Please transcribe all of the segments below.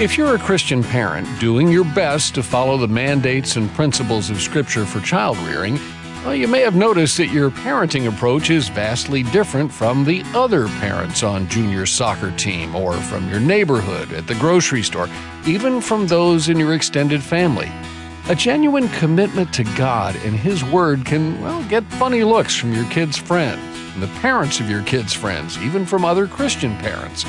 If you're a Christian parent doing your best to follow the mandates and principles of Scripture for child rearing, well, you may have noticed that your parenting approach is vastly different from the other parents on junior soccer team or from your neighborhood at the grocery store, even from those in your extended family. A genuine commitment to God and His Word can, well, get funny looks from your kids' friends, and the parents of your kids' friends, even from other Christian parents.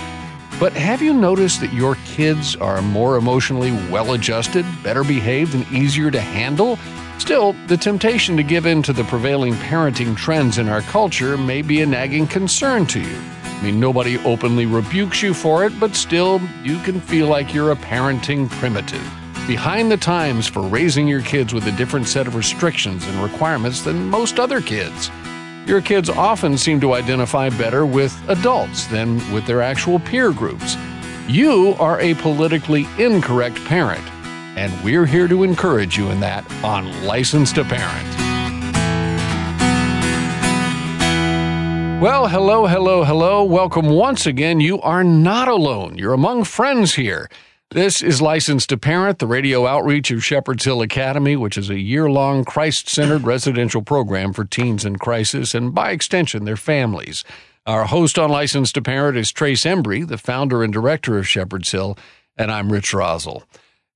But have you noticed that your kids are more emotionally well adjusted, better behaved, and easier to handle? Still, the temptation to give in to the prevailing parenting trends in our culture may be a nagging concern to you. I mean, nobody openly rebukes you for it, but still, you can feel like you're a parenting primitive. Behind the times for raising your kids with a different set of restrictions and requirements than most other kids. Your kids often seem to identify better with adults than with their actual peer groups. You are a politically incorrect parent, and we're here to encourage you in that on Licensed to Parent. Well, hello, hello, hello. Welcome once again. You are not alone. You're among friends here. This is Licensed to Parent, the radio outreach of Shepherd's Hill Academy, which is a year long Christ centered residential program for teens in crisis and, by extension, their families. Our host on Licensed to Parent is Trace Embry, the founder and director of Shepherd's Hill, and I'm Rich Rosell.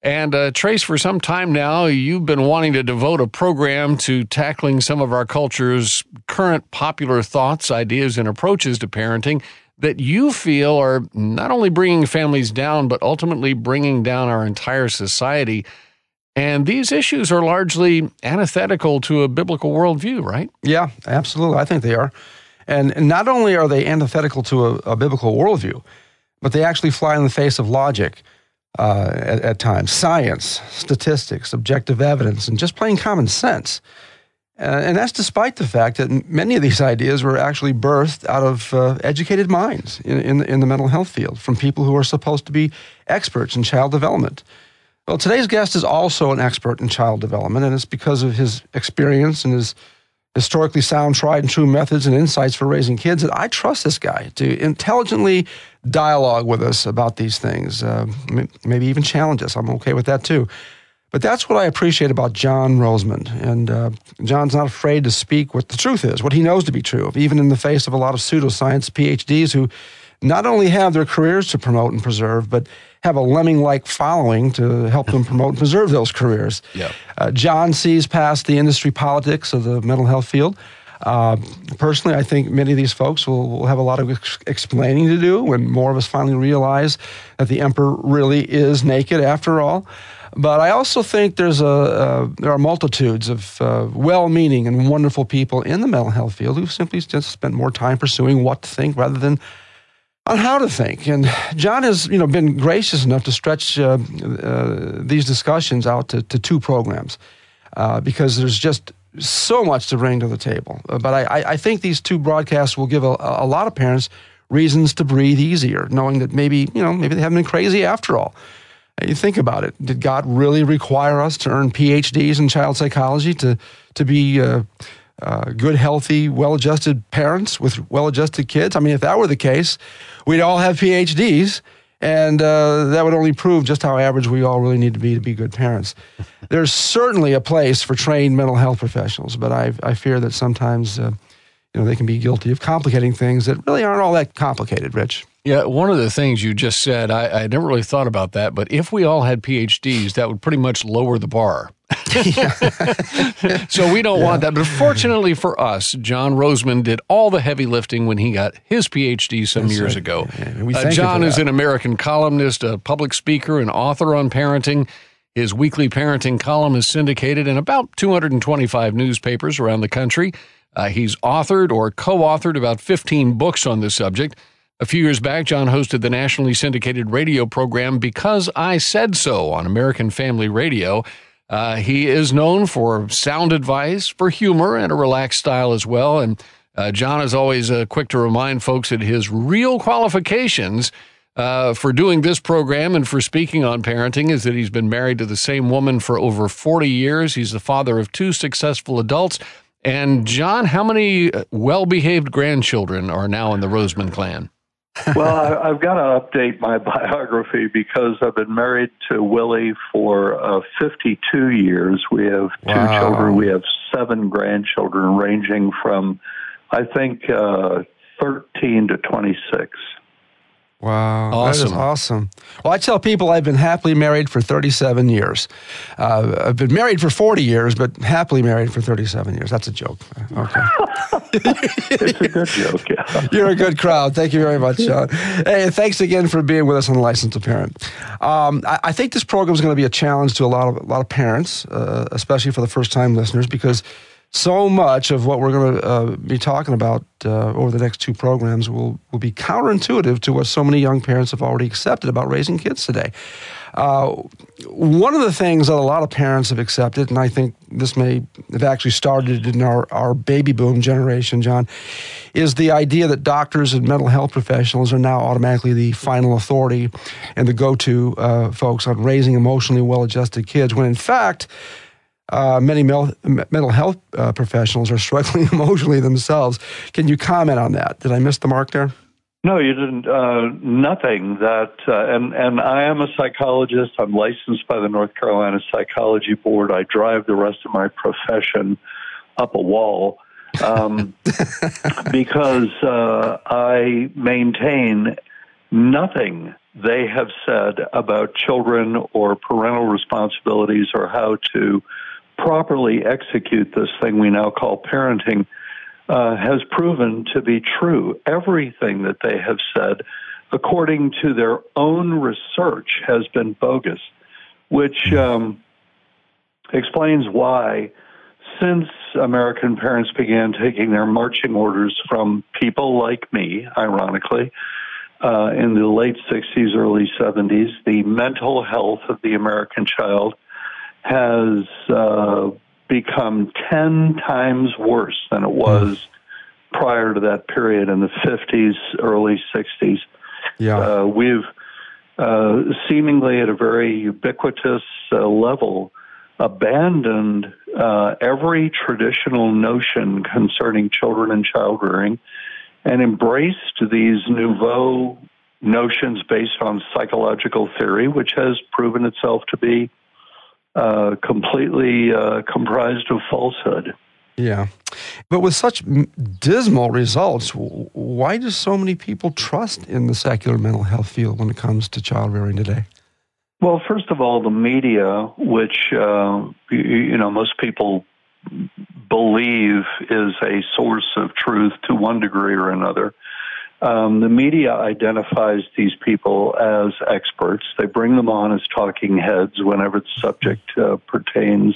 And uh, Trace, for some time now, you've been wanting to devote a program to tackling some of our culture's current popular thoughts, ideas, and approaches to parenting that you feel are not only bringing families down, but ultimately bringing down our entire society. And these issues are largely antithetical to a biblical worldview, right? Yeah, absolutely. I think they are. And not only are they antithetical to a, a biblical worldview, but they actually fly in the face of logic uh, at, at times science, statistics, objective evidence, and just plain common sense. Uh, and that's despite the fact that many of these ideas were actually birthed out of uh, educated minds in, in, in, the mental health field from people who are supposed to be experts in child development. Well, today's guest is also an expert in child development, and it's because of his experience and his historically sound, tried and true methods and insights for raising kids that I trust this guy to intelligently dialogue with us about these things, uh, maybe even challenge us. I'm okay with that too. But that's what I appreciate about John Rosemond. And uh, John's not afraid to speak what the truth is, what he knows to be true, even in the face of a lot of pseudoscience PhDs who not only have their careers to promote and preserve, but have a lemming like following to help them promote and preserve those careers. Uh, John sees past the industry politics of the mental health field. Uh, personally, I think many of these folks will, will have a lot of ex- explaining to do when more of us finally realize that the emperor really is naked after all. But I also think there's a uh, there are multitudes of uh, well-meaning and wonderful people in the mental health field who simply just spent more time pursuing what to think rather than on how to think. And John has you know been gracious enough to stretch uh, uh these discussions out to, to two programs uh, because there's just so much to bring to the table. Uh, but I, I think these two broadcasts will give a, a lot of parents reasons to breathe easier, knowing that maybe you know maybe they haven't been crazy after all. You think about it. Did God really require us to earn PhDs in child psychology to, to be uh, uh, good, healthy, well adjusted parents with well adjusted kids? I mean, if that were the case, we'd all have PhDs, and uh, that would only prove just how average we all really need to be to be good parents. There's certainly a place for trained mental health professionals, but I, I fear that sometimes uh, you know, they can be guilty of complicating things that really aren't all that complicated, Rich. Yeah, one of the things you just said, I, I never really thought about that, but if we all had PhDs, that would pretty much lower the bar. so we don't yeah. want that. But fortunately for us, John Rosemond did all the heavy lifting when he got his PhD some That's years right. ago. Yeah, uh, John is an American columnist, a public speaker, and author on parenting. His weekly parenting column is syndicated in about 225 newspapers around the country. Uh, he's authored or co authored about 15 books on this subject. A few years back, John hosted the nationally syndicated radio program Because I Said So on American Family Radio. Uh, he is known for sound advice, for humor, and a relaxed style as well. And uh, John is always uh, quick to remind folks that his real qualifications uh, for doing this program and for speaking on parenting is that he's been married to the same woman for over 40 years. He's the father of two successful adults. And John, how many well behaved grandchildren are now in the Rosemond clan? Well, I, have got to update my biography because I've been married to Willie for uh, 52 years. We have two wow. children. We have seven grandchildren, ranging from, I think, uh, 13 to 26. Wow, awesome. that is awesome. Well, I tell people I've been happily married for 37 years. Uh, I've been married for 40 years, but happily married for 37 years. That's a joke. Okay. it's a good joke, yeah. You're a good crowd. Thank you very much, John. Hey, thanks again for being with us on Licensed Parent. Um, I, I, think this program is going to be a challenge to a lot of a lot of parents, uh, especially for the first time listeners, because so much of what we're going to uh, be talking about uh, over the next two programs will, will be counterintuitive to what so many young parents have already accepted about raising kids today. Uh, one of the things that a lot of parents have accepted, and I think this may have actually started in our, our baby boom generation, John, is the idea that doctors and mental health professionals are now automatically the final authority and the go to uh, folks on raising emotionally well adjusted kids, when in fact, uh, many mel- mental health uh, professionals are struggling emotionally themselves. Can you comment on that? Did I miss the mark there? No, you didn't. Uh, nothing that, uh, and and I am a psychologist. I'm licensed by the North Carolina Psychology Board. I drive the rest of my profession up a wall um, because uh, I maintain nothing they have said about children or parental responsibilities or how to properly execute this thing we now call parenting uh, has proven to be true. Everything that they have said, according to their own research, has been bogus, which um, explains why, since American parents began taking their marching orders from people like me, ironically, uh, in the late 60s, early 70s, the mental health of the American child has uh, become 10 times worse than it was prior to that period in the 50s, early 60s. Yeah. Uh, we've uh, seemingly at a very ubiquitous uh, level abandoned uh, every traditional notion concerning children and child rearing and embraced these nouveau notions based on psychological theory, which has proven itself to be uh, completely uh, comprised of falsehood. Yeah. But with such dismal results, why do so many people trust in the secular mental health field when it comes to child rearing today? Well, first of all, the media, which, uh, you know, most people believe is a source of truth to one degree or another, um, the media identifies these people as experts. They bring them on as talking heads whenever the subject uh, pertains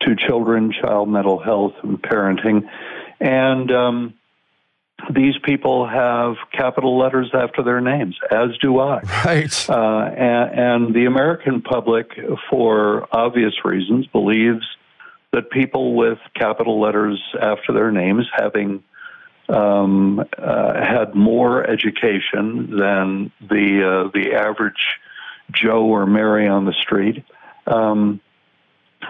to children, child mental health, and parenting. And um, these people have capital letters after their names, as do I. Right. Uh, and, and the American public, for obvious reasons, believes that people with capital letters after their names, having um, uh, had more education than the uh, the average Joe or Mary on the street. Um,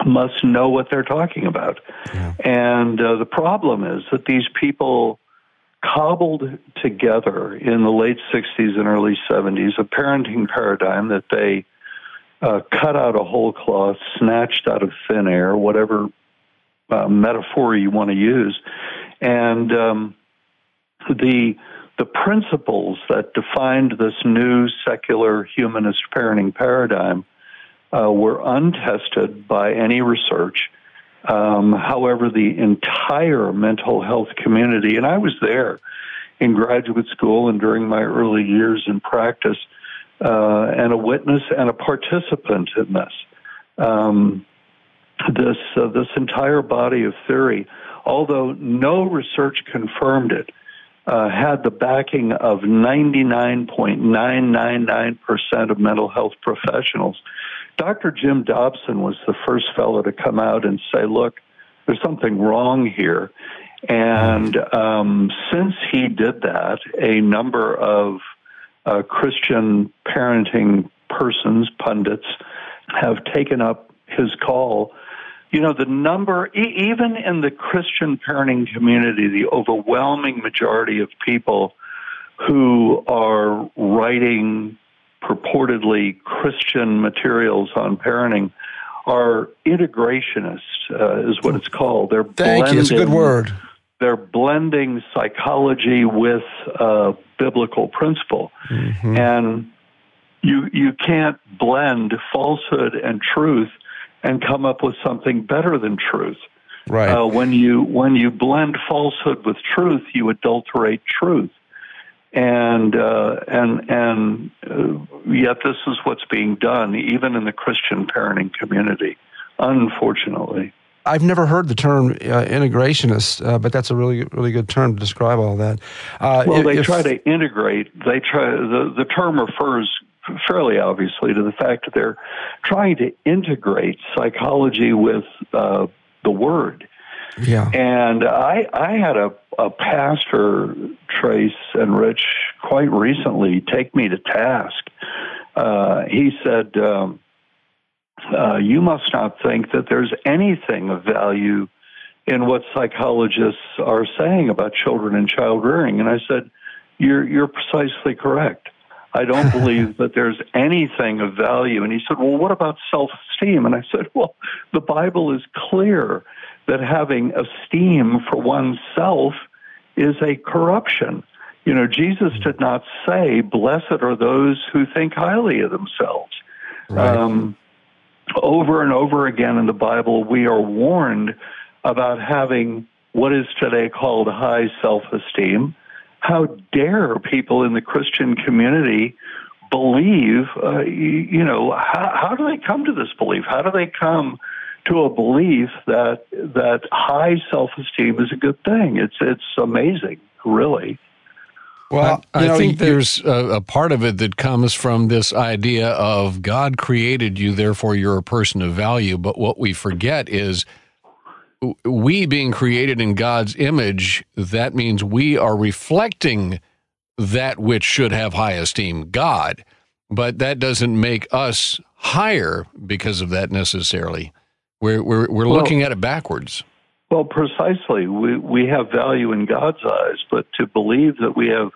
must know what they're talking about. Yeah. And uh, the problem is that these people cobbled together in the late 60s and early 70s a parenting paradigm that they uh, cut out a whole cloth, snatched out of thin air, whatever uh, metaphor you want to use. And um, the the principles that defined this new secular humanist parenting paradigm uh, were untested by any research. Um, however, the entire mental health community, and I was there in graduate school and during my early years in practice, uh, and a witness and a participant in this. Um, this uh, this entire body of theory, although no research confirmed it, uh, had the backing of 99.999% of mental health professionals. Dr. Jim Dobson was the first fellow to come out and say, look, there's something wrong here. And um, since he did that, a number of uh, Christian parenting persons, pundits, have taken up his call you know, the number, e- even in the Christian parenting community, the overwhelming majority of people who are writing purportedly Christian materials on parenting are integrationists, uh, is what it's called. They're Thank blending, you. It's a good word. They're blending psychology with uh, biblical principle, mm-hmm. and you you can't blend falsehood and truth and come up with something better than truth. Right. Uh, when you when you blend falsehood with truth, you adulterate truth and uh, and and uh, yet this is what's being done even in the Christian parenting community, unfortunately. I've never heard the term uh, integrationist, uh, but that's a really really good term to describe all that. Uh, well, they if, try to integrate. They try the the term refers fairly obviously to the fact that they're trying to integrate psychology with uh, the word. Yeah. And I I had a, a pastor, Trace and Rich, quite recently take me to task. Uh, he said, um, uh, You must not think that there's anything of value in what psychologists are saying about children and child rearing. And I said, You're, you're precisely correct. I don't believe that there's anything of value. And he said, Well, what about self esteem? And I said, Well, the Bible is clear that having esteem for oneself is a corruption. You know, Jesus did not say, Blessed are those who think highly of themselves. Right. Um, over and over again in the Bible, we are warned about having what is today called high self esteem. How dare people in the Christian community believe, uh, you, you, know, how, how do they come to this belief? How do they come to a belief that that high self esteem is a good thing. It's it's amazing, really. Well, I, I know, think there's a, a, part of it that comes from this idea of God created you, therefore you're a person of value. But what we forget is we being created in God's image, that means we are reflecting that which should have high esteem, God. But that doesn't make us higher because of that necessarily. We're, we're, we're well, looking at it backwards. Well, precisely. We, we have value in God's eyes, but to believe that we have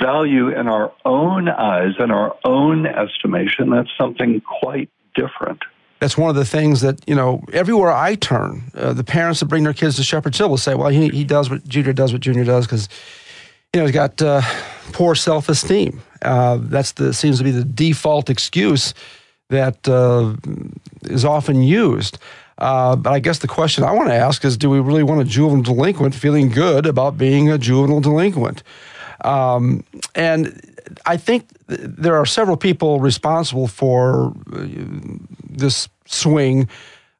value in our own eyes and our own estimation, that's something quite different. That's one of the things that, you know, everywhere I turn, uh, the parents that bring their kids to Shepherd's Hill will say, well, he, he does what Junior does, what Junior does, because, you know, he's got uh, poor self esteem. Uh, that's the seems to be the default excuse that uh, is often used. Uh, but I guess the question I want to ask is do we really want a juvenile delinquent feeling good about being a juvenile delinquent? Um, and I think there are several people responsible for uh, this swing.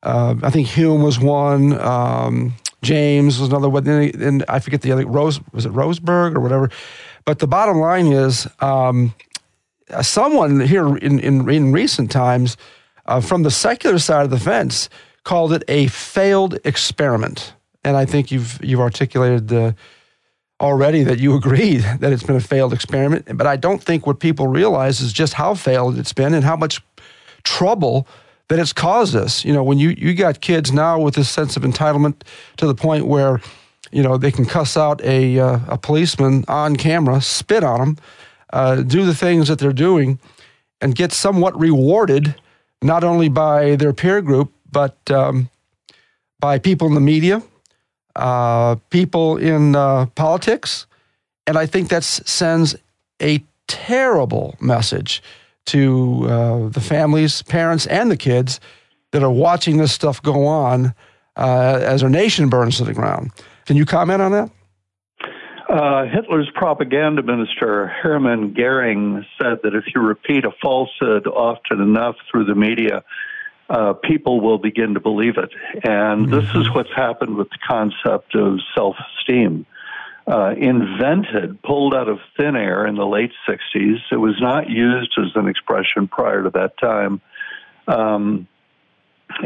Uh, I think Hume was one. Um, James was another one. And I forget the other, Rose, was it Roseberg or whatever? But the bottom line is um, uh, someone here in, in, in recent times uh, from the secular side of the fence called it a failed experiment. And I think you've, you've articulated uh, already that you agree that it's been a failed experiment. But I don't think what people realize is just how failed it's been and how much trouble that it's caused us. You know, when you, you got kids now with this sense of entitlement to the point where, you know, they can cuss out a, uh, a policeman on camera, spit on them, uh, do the things that they're doing and get somewhat rewarded not only by their peer group but um, by people in the media, uh, people in uh, politics, and I think that sends a terrible message to uh, the families, parents, and the kids that are watching this stuff go on uh, as our nation burns to the ground. Can you comment on that? Uh, Hitler's propaganda minister, Hermann Goering, said that if you repeat a falsehood often enough through the media, uh, people will begin to believe it. And mm-hmm. this is mm-hmm. what's happened with the concept of self esteem. Uh, invented, pulled out of thin air in the late 60s. It was not used as an expression prior to that time. Um,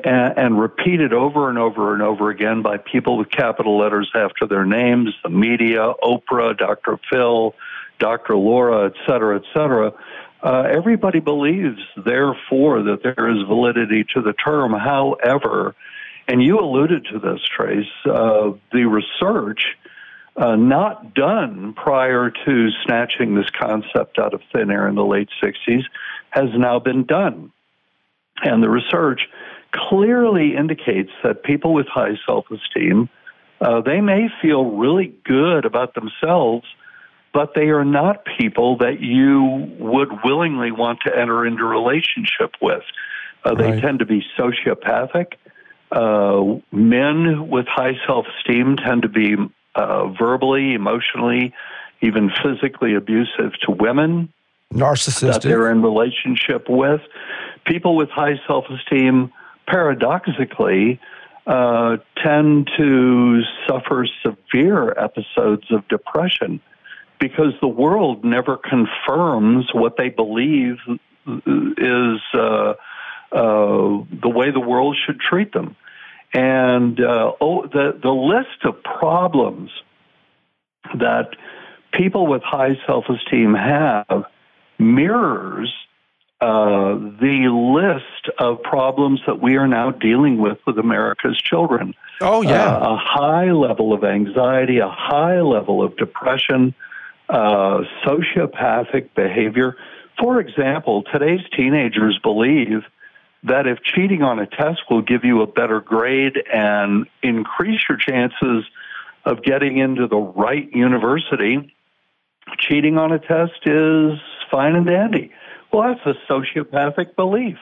and, and repeated over and over and over again by people with capital letters after their names, the media, Oprah, Dr. Phil, Dr. Laura, et cetera, et cetera. Uh, everybody believes, therefore, that there is validity to the term. However, and you alluded to this, Trace, uh, the research uh, not done prior to snatching this concept out of thin air in the late 60s has now been done. And the research clearly indicates that people with high self esteem, uh, they may feel really good about themselves, but they are not people that you would willingly want to enter into a relationship with. Uh, they right. tend to be sociopathic. Uh, men with high self esteem tend to be uh, verbally, emotionally, even physically abusive to women. Narcissistic. That they're in relationship with. People with high self esteem, paradoxically, uh, tend to suffer severe episodes of depression because the world never confirms what they believe is uh, uh, the way the world should treat them. And uh, oh, the the list of problems that people with high self esteem have mirrors uh, the list of problems that we are now dealing with with America's children. Oh yeah, uh, a high level of anxiety, a high level of depression, uh, sociopathic behavior. For example, today's teenagers believe that if cheating on a test will give you a better grade and increase your chances of getting into the right university, cheating on a test is fine and dandy. Well, that's a sociopathic belief.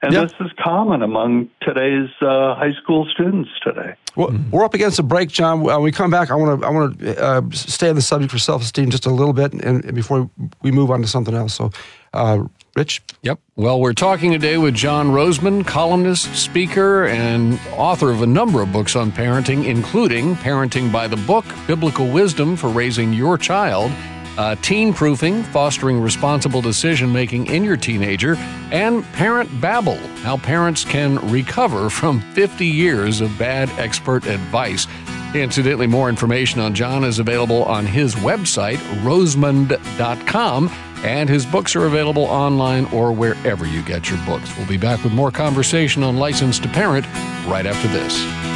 And yep. this is common among today's uh, high school students today. Well, we're up against a break, John. When we come back, I want to I want to uh, stay on the subject for self esteem just a little bit, and, and, before we move on to something else. So, uh, Rich? Yep. Well, we're talking today with John Rosemond, columnist, speaker, and author of a number of books on parenting, including Parenting by the Book, Biblical Wisdom for Raising Your Child, uh, Teen Proofing, Fostering Responsible Decision Making in Your Teenager, and Parent Babble, How Parents Can Recover from 50 Years of Bad Expert Advice. Incidentally, more information on John is available on his website, rosemond.com and his books are available online or wherever you get your books. We'll be back with more conversation on License to Parent right after this.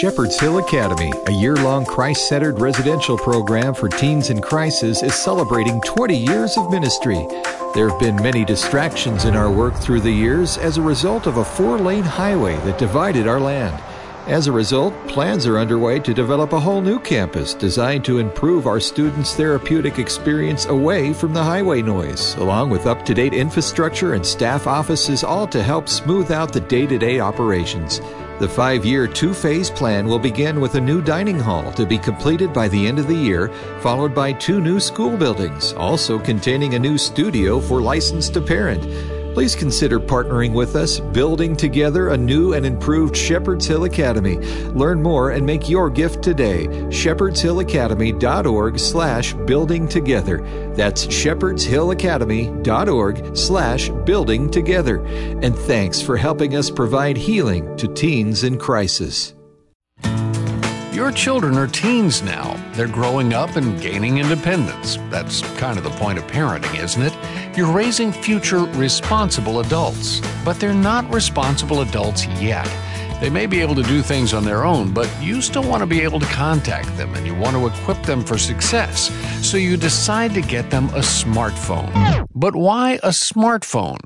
Shepherd's Hill Academy, a year long Christ centered residential program for teens in crisis, is celebrating 20 years of ministry. There have been many distractions in our work through the years as a result of a four lane highway that divided our land. As a result, plans are underway to develop a whole new campus designed to improve our students' therapeutic experience away from the highway noise, along with up to date infrastructure and staff offices, all to help smooth out the day to day operations. The five year, two phase plan will begin with a new dining hall to be completed by the end of the year, followed by two new school buildings, also containing a new studio for licensed to parent please consider partnering with us, building together a new and improved Shepherd's Hill Academy. Learn more and make your gift today. shepherdshillacademy.org slash building together. That's shepherdshillacademy.org slash building together. And thanks for helping us provide healing to teens in crisis. Your children are teens now. They're growing up and gaining independence. That's kind of the point of parenting, isn't it? You're raising future responsible adults, but they're not responsible adults yet. They may be able to do things on their own, but you still want to be able to contact them and you want to equip them for success. So you decide to get them a smartphone. But why a smartphone?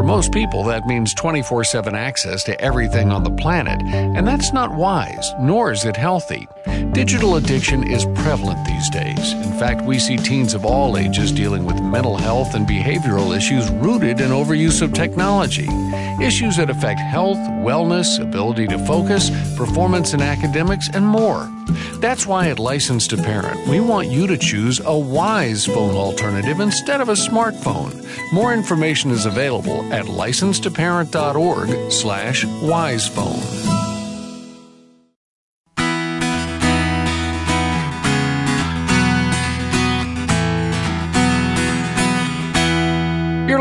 For most people, that means 24 7 access to everything on the planet, and that's not wise, nor is it healthy. Digital addiction is prevalent these days. In fact, we see teens of all ages dealing with mental health and behavioral issues rooted in overuse of technology. Issues that affect health, wellness, ability to focus, performance in academics, and more. That's why at Licensed to Parent, we want you to choose a wise phone alternative instead of a smartphone. More information is available at licensetoparent.org slash wisephone.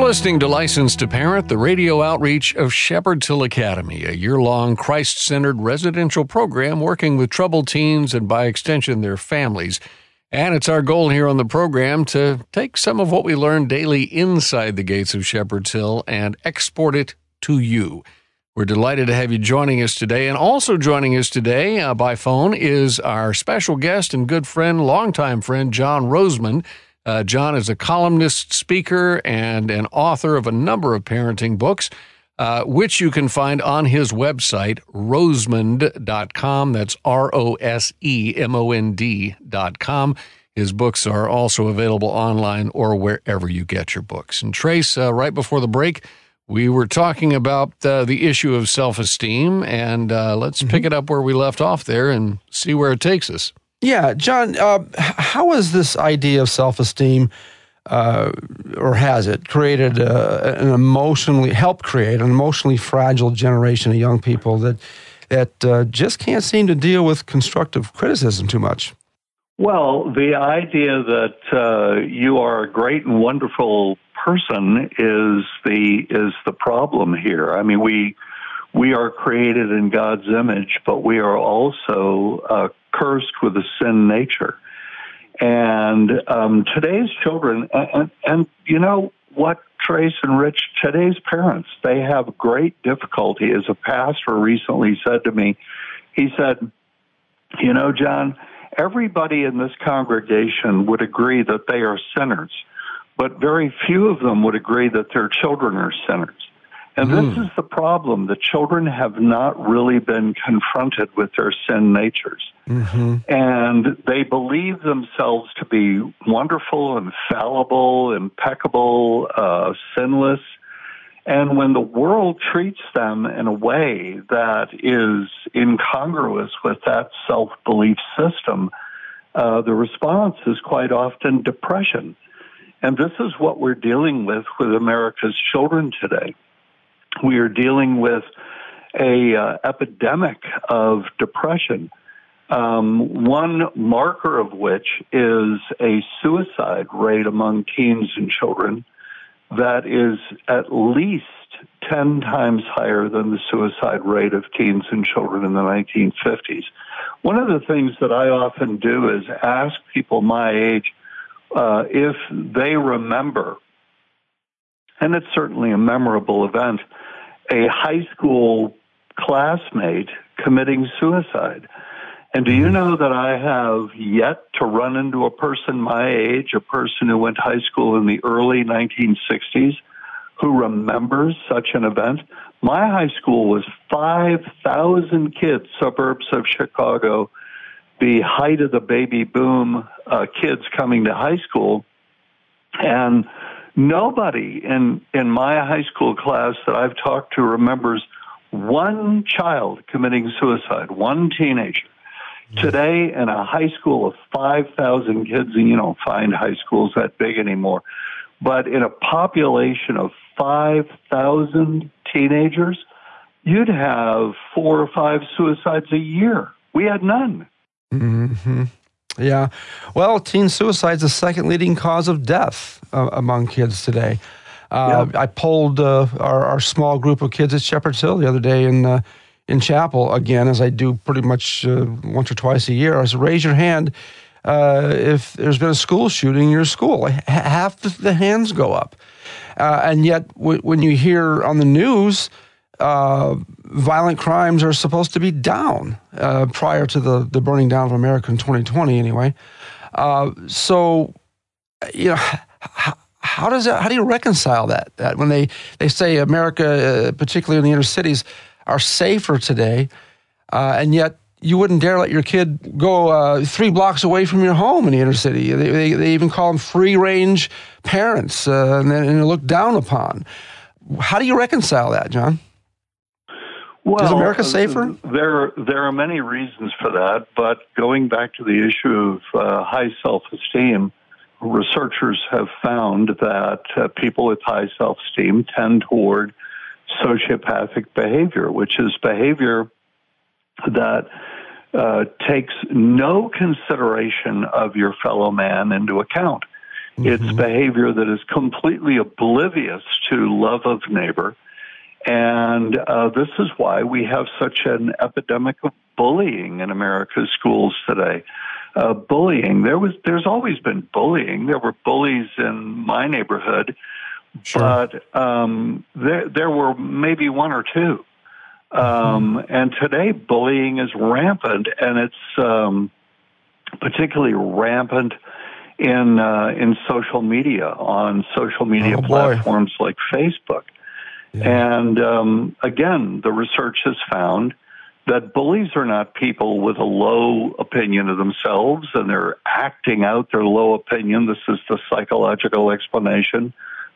Listening to License to Parent, the radio outreach of Shepherd's Hill Academy, a year long Christ centered residential program working with troubled teens and by extension their families. And it's our goal here on the program to take some of what we learn daily inside the gates of Shepherd's Hill and export it to you. We're delighted to have you joining us today. And also joining us today uh, by phone is our special guest and good friend, longtime friend, John Rosemond. Uh, John is a columnist, speaker, and an author of a number of parenting books, uh, which you can find on his website, rosemond.com. That's R O S E M O N D.com. His books are also available online or wherever you get your books. And Trace, uh, right before the break, we were talking about uh, the issue of self esteem, and uh, let's mm-hmm. pick it up where we left off there and see where it takes us. Yeah, John, uh, has this idea of self esteem, uh, or has it created uh, an emotionally, helped create an emotionally fragile generation of young people that, that uh, just can't seem to deal with constructive criticism too much? Well, the idea that you are a great and wonderful person is the is the problem here. I mean, we we are created in God's image, but we are also uh, cursed with a sin nature. And um, today's children, and, and, and you know what, Trace and Rich, today's parents, they have great difficulty. As a pastor recently said to me, he said, You know, John, everybody in this congregation would agree that they are sinners but very few of them would agree that their children are sinners. And mm. this hmm. is the problem. The children have not really been confronted with their sin natures. Mm-hmm. And they believe themselves to be wonderful, infallible, impeccable, uh, sinless. And when the world treats them in a way that is incongruous with that self belief system, uh, the response is quite often depression. And this is what we're dealing with with America's children today. We are dealing with a uh, epidemic of depression. Um, one marker of which is a suicide rate among teens and children that is at least 10 times higher than the suicide rate of teens and children in the 1950s. One of the things that I often do is ask people my age, uh, if they remember, and it's certainly a memorable event, a high school classmate committing suicide. And do you mm-hmm. know that I have yet to run into a person my age, a person who went to high school in the early 1960s, who remembers such an event? My high school was 5,000 kids, suburbs of Chicago, the height of the baby boom, uh, kids coming to high school, and nobody in in my high school class that I've talked to remembers one child committing suicide, one teenager. Today, in a high school of 5,000 kids, and you don't find high schools that big anymore, but in a population of 5,000 teenagers, you'd have four or five suicides a year. We had none. Mm-hmm. Yeah. Well, teen suicide is the second leading cause of death uh, among kids today. Uh, I polled uh, our, our, small group of kids at Shepherd's Hill the other day in uh, in chapel again, as I do pretty much uh, once or twice a year. I said, "Raise your hand uh, if there's been a school shooting in your school." Half the hands go up, and yet w- when you hear on the news uh, violent crimes are supposed to be down uh, prior to the, the burning down of America in 2020, anyway. Uh, so, you know, how, how, does that? How do you reconcile that? That when they they say America, uh, particularly in the inner cities, are safer today, uh, and yet you wouldn't dare let your kid go uh, three blocks away from your home in the inner city. They, they, they even call them free range parents, and, and they're looked down upon. How do you reconcile that, John? Well, is America safer? There, there are many reasons for that, but going back to the issue of uh, high self-esteem, researchers have found that uh, people with high self-esteem tend toward sociopathic behavior, which is behavior that uh, takes no consideration of your fellow man into account. Mm-hmm. It's behavior that is completely oblivious to love of neighbor and uh, this is why we have such an epidemic of bullying in America's schools today. Uh, bullying, there was, there's always been bullying. There were bullies in my neighborhood, sure. but um, there, there were maybe one or two. Um, and today, bullying is rampant, and it's um, particularly rampant in uh, in social media on social media Oh, platforms like Facebook. And um, again, the research has found that bullies are not people with a low opinion of themselves and they're acting out their low opinion. This is the psychological explanation,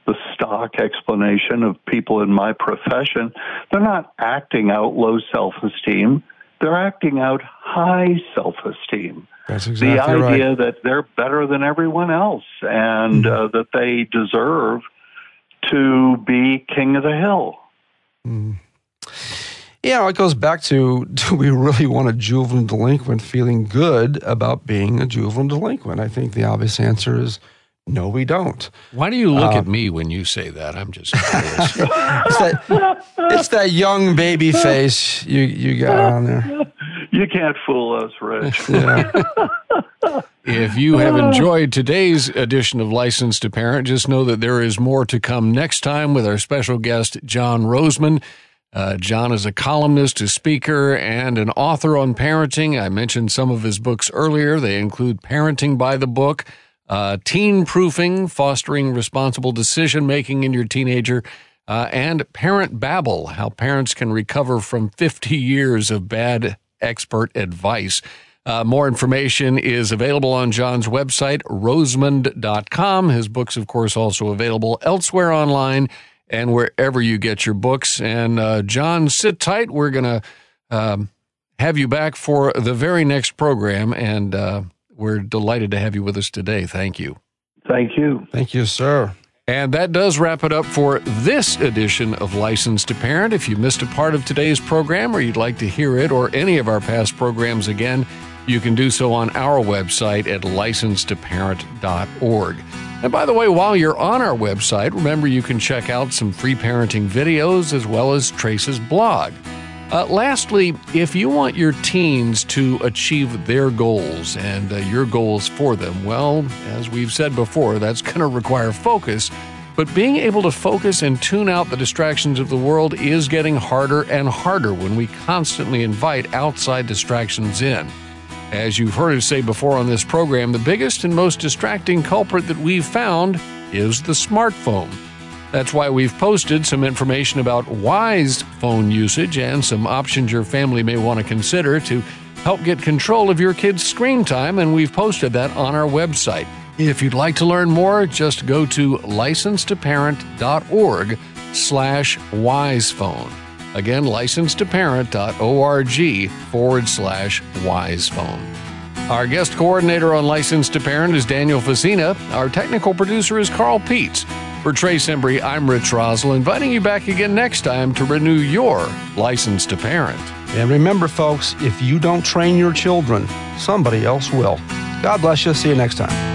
the stock explanation of people in my profession. They're not acting out low self esteem, they're acting out high self esteem That's the exactly right. idea that they're better than everyone else and uh, that they deserve to be king of the hill. Yeah, it goes back to do we really want a juvenile delinquent feeling good about being a juvenile delinquent? I think the obvious answer is no, we don't. Why do you look Uh, at me when you say that? I'm just curious. It's that, it's that young baby face you, you got on there. You can't fool us, Rich. Yeah. if you have enjoyed today's edition of License to Parent, just know that there is more to come next time with our special guest, John Rosemond. Uh, John is a columnist, a speaker, and an author on parenting. I mentioned some of his books earlier. They include Parenting by the Book, uh, Teen Proofing, Fostering Responsible Decision Making in Your Teenager, uh, and Parent Babble, How Parents Can Recover from 50 Years of Bad Expert Advice. Uh, more information is available on John's website, rosemond.com. His books, of course, also available elsewhere online and wherever you get your books. And uh, John, sit tight. We're going to um, have you back for the very next program. And uh, we're delighted to have you with us today. Thank you. Thank you. Thank you, sir. And that does wrap it up for this edition of License to Parent. If you missed a part of today's program or you'd like to hear it or any of our past programs again, you can do so on our website at license2parent.org. And by the way, while you're on our website, remember you can check out some free parenting videos as well as Trace's blog. Uh, lastly, if you want your teens to achieve their goals and uh, your goals for them, well, as we've said before, that's going to require focus. But being able to focus and tune out the distractions of the world is getting harder and harder when we constantly invite outside distractions in. As you've heard us say before on this program, the biggest and most distracting culprit that we've found is the smartphone. That's why we've posted some information about wise phone usage and some options your family may want to consider to help get control of your kids' screen time, and we've posted that on our website. If you'd like to learn more, just go to license2parent.org slash wisephone. Again, license2parent.org forward slash wisephone. Our guest coordinator on License to Parent is Daniel Facina. Our technical producer is Carl Peets. For Trace Embry, I'm Rich Rosell, inviting you back again next time to renew your License to Parent. And remember, folks, if you don't train your children, somebody else will. God bless you. See you next time.